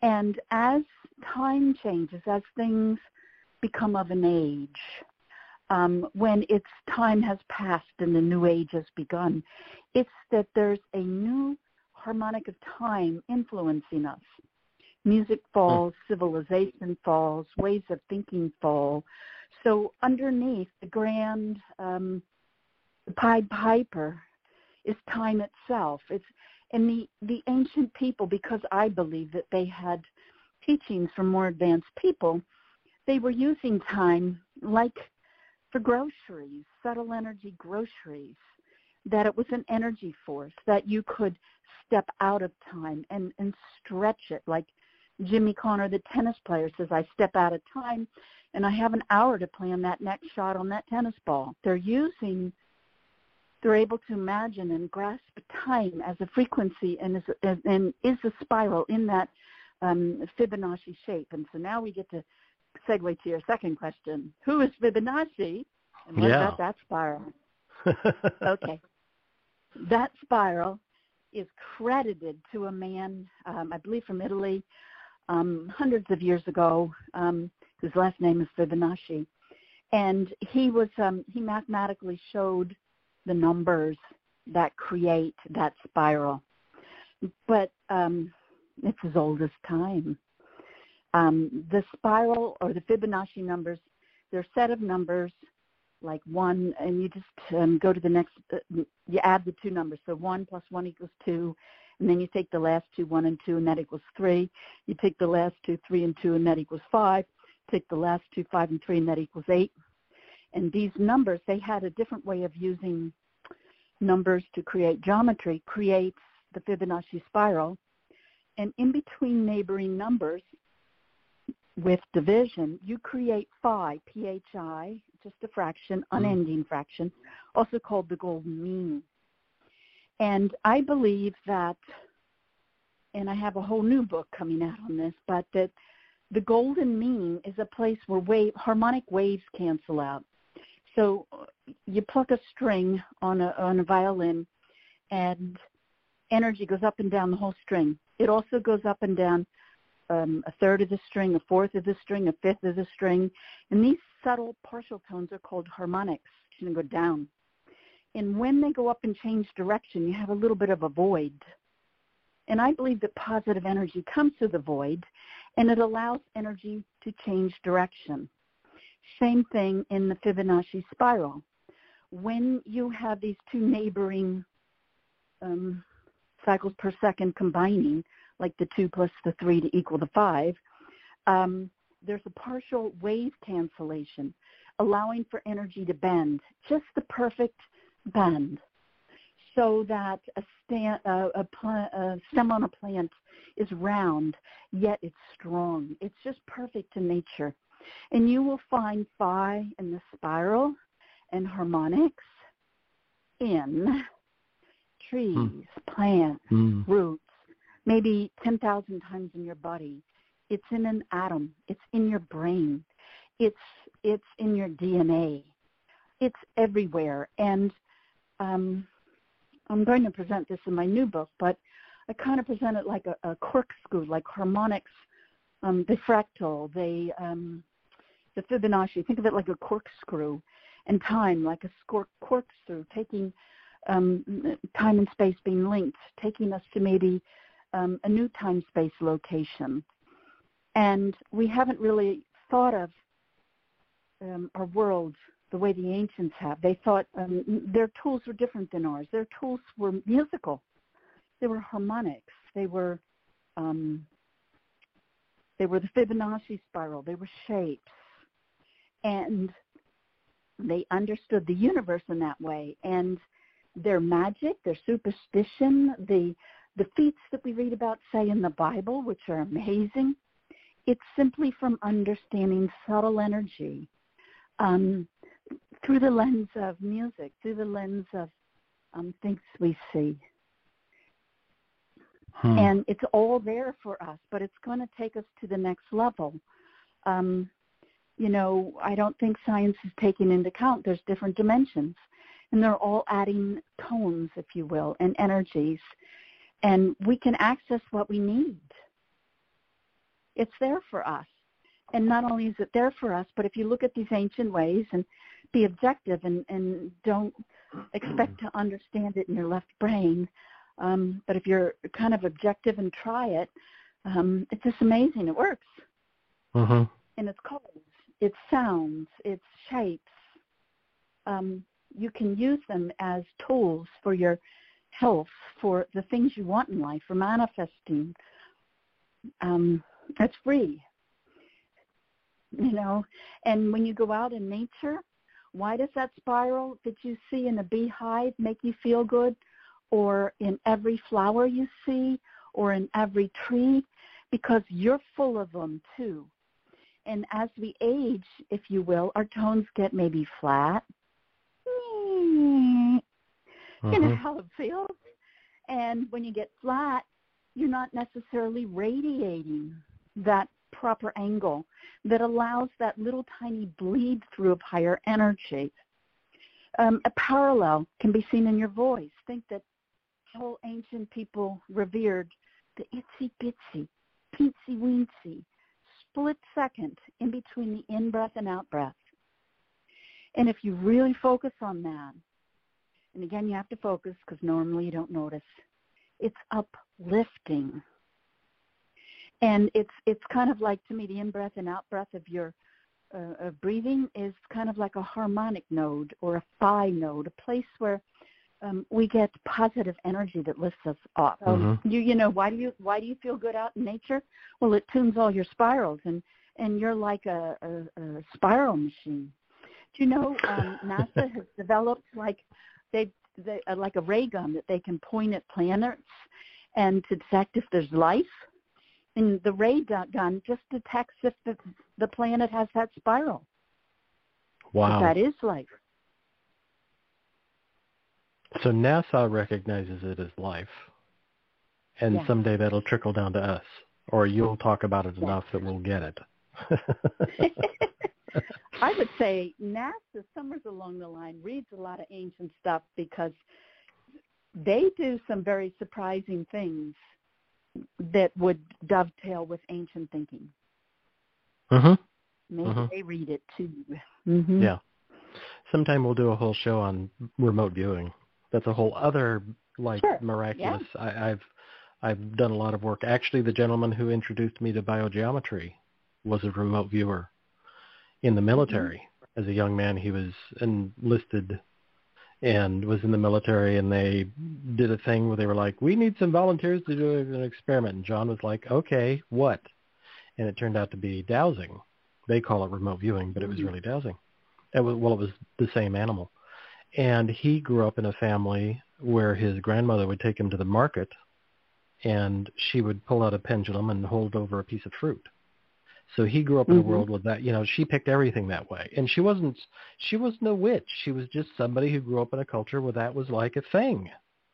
Speaker 2: And as time changes, as things become of an age, um, when its time has passed and the new age has begun. It's that there's a new harmonic of time influencing us. Music falls, hmm. civilization falls, ways of thinking fall. So underneath the grand um, the Pied Piper is time itself. It's and the the ancient people, because I believe that they had teachings from more advanced people, they were using time like for groceries, subtle energy groceries, that it was an energy force, that you could step out of time and, and stretch it like Jimmy Connor, the tennis player, says, I step out of time and I have an hour to plan that next shot on that tennis ball. They're using, they're able to imagine and grasp time as a frequency and is, and is a spiral in that um, Fibonacci shape. And so now we get to segue to your second question. Who is Fibonacci? And what
Speaker 1: yeah.
Speaker 2: about that spiral? okay. That spiral is credited to a man, um, I believe from Italy, um, hundreds of years ago, um, whose last name is Fibonacci. And he was um, he mathematically showed the numbers that create that spiral. But um, it's as old as time. Um, the spiral or the Fibonacci numbers, they're a set of numbers like one, and you just um, go to the next, uh, you add the two numbers. So one plus one equals two, and then you take the last two, one and two, and that equals three. You take the last two, three and two, and that equals five. Take the last two, five and three, and that equals eight. And these numbers, they had a different way of using numbers to create geometry, creates the Fibonacci spiral. And in between neighboring numbers, with division, you create phi, phi, just a fraction, mm. unending mm. fraction, also called the golden mean. And I believe that, and I have a whole new book coming out on this, but that the golden mean is a place where wave, harmonic waves cancel out. So you pluck a string on a, on a violin and energy goes up and down the whole string. It also goes up and down um, a third of the string, a fourth of the string, a fifth of the string. And these subtle partial tones are called harmonics. And go down. And when they go up and change direction, you have a little bit of a void. And I believe that positive energy comes through the void and it allows energy to change direction. Same thing in the Fibonacci spiral. When you have these two neighboring um, cycles per second combining, like the 2 plus the 3 to equal the 5, um, there's a partial wave cancellation, allowing for energy to bend, just the perfect bend, so that a, stand, a, a stem on a plant is round, yet it's strong. It's just perfect to nature. And you will find phi in the spiral and harmonics in trees, mm. plants, mm. roots, maybe 10,000 times in your body. It's in an atom. It's in your brain. It's it's in your DNA. It's everywhere. And um, I'm going to present this in my new book, but I kind of present it like a, a corkscrew, like harmonics, um, the fractal, the um, the Fibonacci. Think of it like a corkscrew, and time like a cork, corkscrew, taking um, time and space being linked, taking us to maybe um, a new time-space location. And we haven't really thought of um, our world the way the ancients have. They thought um, their tools were different than ours. Their tools were musical. They were harmonics. They were um, they were the Fibonacci spiral. They were shapes, and they understood the universe in that way. And their magic, their superstition, the the feats that we read about, say, in the Bible, which are amazing, it's simply from understanding subtle energy um, through the lens of music, through the lens of um, things we see. Hmm. And it's all there for us, but it's going to take us to the next level. Um, you know, I don't think science is taking into account there's different dimensions, and they're all adding tones, if you will, and energies and we can access what we need. It's there for us. and not only is it there for us, but if you look at these ancient ways and be objective and, and don't expect to understand it in your left brain, um, but if you're kind of objective and try it, um, it's just amazing. It works.
Speaker 1: Mm-hmm.
Speaker 2: And it's colors, it's sounds, it's shapes. Um, you can use them as tools for your health, for the things you want in life, for manifesting. Um, it's free you know. And when you go out in nature, why does that spiral that you see in a beehive make you feel good? Or in every flower you see, or in every tree? Because you're full of them too. And as we age, if you will, our tones get maybe flat. Mm-hmm. You know mm-hmm. how it feels. And when you get flat, you're not necessarily radiating that proper angle that allows that little tiny bleed through of higher energy. Um, a parallel can be seen in your voice. Think that how ancient people revered the itsy bitsy, teensy weensy, split second in between the in-breath and out-breath. And if you really focus on that, and again you have to focus because normally you don't notice, it's uplifting and it's it's kind of like to me the in breath and out breath of your uh, of breathing is kind of like a harmonic node or a phi node, a place where um, we get positive energy that lifts us up.
Speaker 1: Mm-hmm.
Speaker 2: you you know why do you why do you feel good out in nature? Well, it tunes all your spirals, and and you're like a, a, a spiral machine. Do you know um, NASA has developed like they they uh, like a ray gun that they can point at planets and to detect if there's life and the ray gun just detects if the, the planet has that spiral.
Speaker 1: Wow.
Speaker 2: But that is life.
Speaker 1: So NASA recognizes it as life, and
Speaker 2: yeah.
Speaker 1: someday that'll trickle down to us, or you'll talk about it yeah. enough that we'll get it.
Speaker 2: I would say NASA, somewhere along the line, reads a lot of ancient stuff because they do some very surprising things that would dovetail with ancient thinking.
Speaker 1: Mm-hmm.
Speaker 2: Maybe
Speaker 1: mm-hmm.
Speaker 2: they read it too. Mm-hmm.
Speaker 1: Yeah. Sometime we'll do a whole show on remote viewing. That's a whole other like
Speaker 2: sure.
Speaker 1: miraculous.
Speaker 2: Yeah.
Speaker 1: I, I've I've done a lot of work. Actually, the gentleman who introduced me to biogeometry was a remote viewer in the military. Mm-hmm. As a young man, he was enlisted and was in the military and they did a thing where they were like, we need some volunteers to do an experiment. And John was like, okay, what? And it turned out to be dowsing. They call it remote viewing, but it was mm-hmm. really dowsing. It was, well, it was the same animal. And he grew up in a family where his grandmother would take him to the market and she would pull out a pendulum and hold over a piece of fruit. So he grew up in
Speaker 2: mm-hmm.
Speaker 1: a world with that. You know, she picked everything that way, and she wasn't. She wasn't a witch. She was just somebody who grew up in a culture where that was like a thing,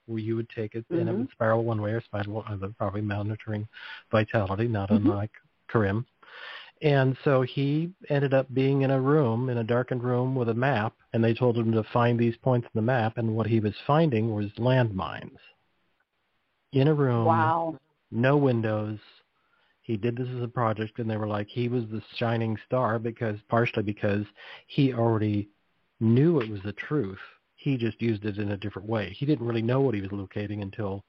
Speaker 1: where you would take it mm-hmm. and it would spiral one way or spiral other, probably monitoring vitality, not mm-hmm. unlike Karim. And so he ended up being in a room, in a darkened room with a map, and they told him to find these points in the map, and what he was finding was landmines. In a room,
Speaker 2: wow.
Speaker 1: no windows, he did this as a project and they were like he was the shining star because partially because he already knew it was the truth he just used it in a different way he didn't really know what he was locating until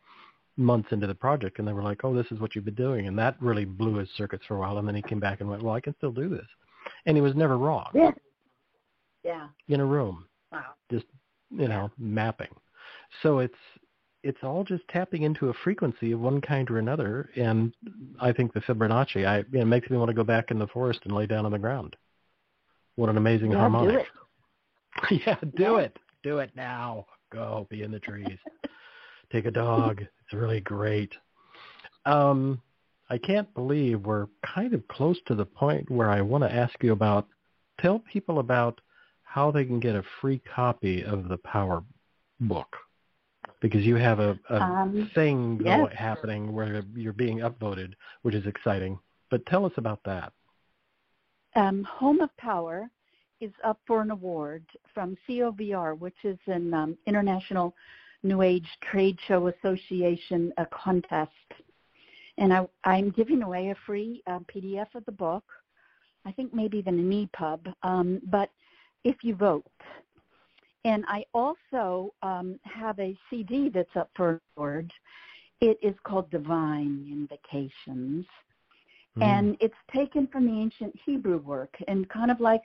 Speaker 1: months into the project and they were like oh this is what you've been doing and that really blew his circuits for a while and then he came back and went well i can still do this and he was never wrong
Speaker 2: yeah yeah
Speaker 1: in a room
Speaker 2: wow
Speaker 1: just you know mapping so it's it's all just tapping into a frequency of one kind or another. And I think the Fibonacci, I, know, makes me want to go back in the forest and lay down on the ground. What an amazing
Speaker 2: yeah,
Speaker 1: harmonic.
Speaker 2: Do
Speaker 1: yeah, do yeah. it. Do it now. Go be in the trees. Take a dog. It's really great. Um, I can't believe we're kind of close to the point where I want to ask you about, tell people about how they can get a free copy of the Power book because you have a, a
Speaker 2: um,
Speaker 1: thing
Speaker 2: yes.
Speaker 1: happening where you're being upvoted, which is exciting. But tell us about that.
Speaker 2: Um, Home of Power is up for an award from COVR, which is an um, International New Age Trade Show Association a contest. And I, I'm giving away a free uh, PDF of the book. I think maybe even an EPUB, um, but if you vote. And I also um, have a CD that's up for award. It is called Divine Invocations. Mm. And it's taken from the ancient Hebrew work and kind of like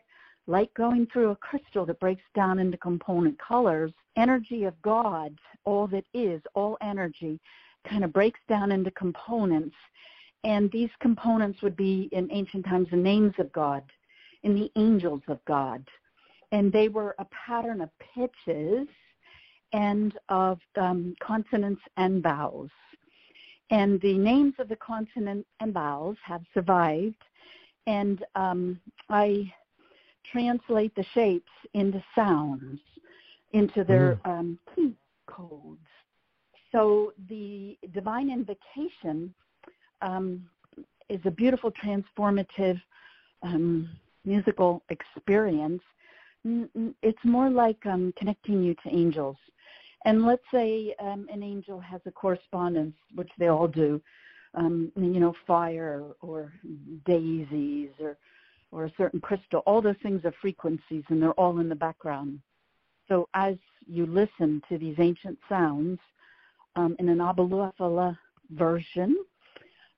Speaker 2: like going through a crystal that breaks down into component colors, energy of God, all that is, all energy, kind of breaks down into components. And these components would be in ancient times the names of God and the angels of God. And they were a pattern of pitches and of um, consonants and vowels. And the names of the consonants and vowels have survived. And um, I translate the shapes into sounds, into their mm. um, key codes. So the divine invocation um, is a beautiful transformative um, musical experience. It's more like um, connecting you to angels. And let's say um, an angel has a correspondence, which they all do, um, you know, fire or daisies or or a certain crystal. All those things are frequencies, and they're all in the background. So as you listen to these ancient sounds um, in an Abalufala version,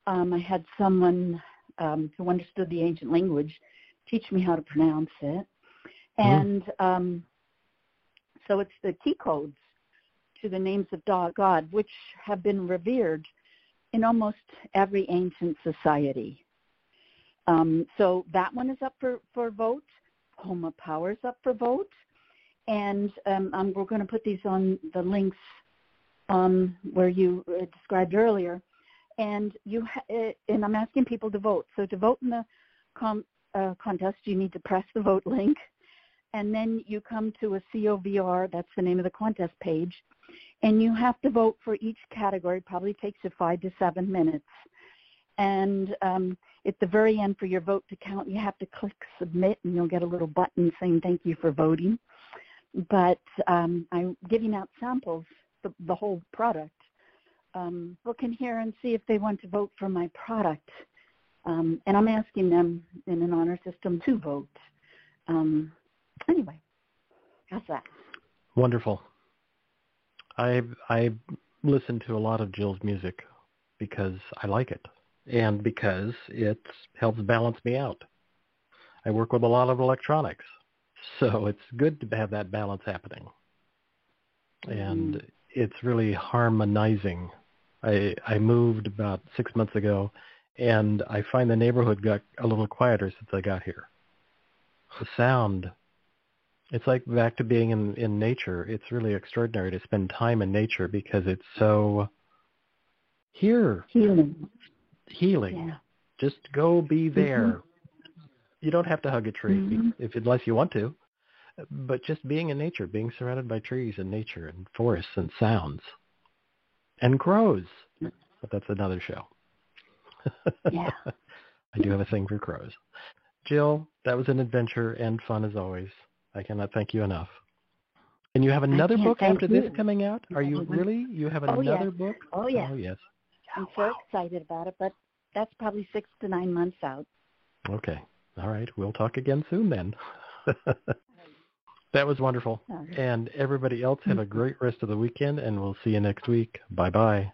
Speaker 2: um, I had someone um, who understood the ancient language teach me how to pronounce it. Mm-hmm. And um, so it's the key codes to the names of God, which have been revered in almost every ancient society. Um, so that one is up for, for vote. Homa Power is up for vote. And um, um, we're going to put these on the links um, where you uh, described earlier. And you ha- uh, and I'm asking people to vote. So to vote in the com- uh, contest, you need to press the vote link, and then you come to a COVR. That's the name of the contest page, and you have to vote for each category. Probably takes you five to seven minutes. And um, at the very end, for your vote to count, you have to click submit, and you'll get a little button saying thank you for voting. But um, I'm giving out samples, the, the whole product. Um, look in here and see if they want to vote for my product. Um, and I'm asking them in an honor system to vote. Um, anyway, how's that?
Speaker 1: Wonderful. I I listen to a lot of Jill's music because I like it and because it helps balance me out. I work with a lot of electronics, so it's good to have that balance happening. And mm. it's really harmonizing. I I moved about six months ago, and I find the neighborhood got a little quieter since I got here. The sound, it's like back to being in in nature. It's really extraordinary to spend time in nature because it's so here
Speaker 2: healing
Speaker 1: healing. Yeah. Just go be mm-hmm. there. Mm-hmm. You don't have to hug a tree mm-hmm. if unless you want to. But just being in nature, being surrounded by trees and nature and forests and sounds and crows. But that's another show.
Speaker 2: Yeah.
Speaker 1: I do have a thing for crows. Jill, that was an adventure and fun as always. I cannot thank you enough. And you have another book after
Speaker 2: you.
Speaker 1: this coming out? Are you really? You have
Speaker 2: oh,
Speaker 1: another
Speaker 2: yes.
Speaker 1: book?
Speaker 2: Oh yes.
Speaker 1: Oh yes.
Speaker 2: I'm oh, so wow. excited about it, but that's probably six to nine months out.
Speaker 1: Okay. All right. We'll talk again soon then. that was wonderful. And everybody else have a mm-hmm. great rest of the weekend, and we'll see you next week. Bye-bye.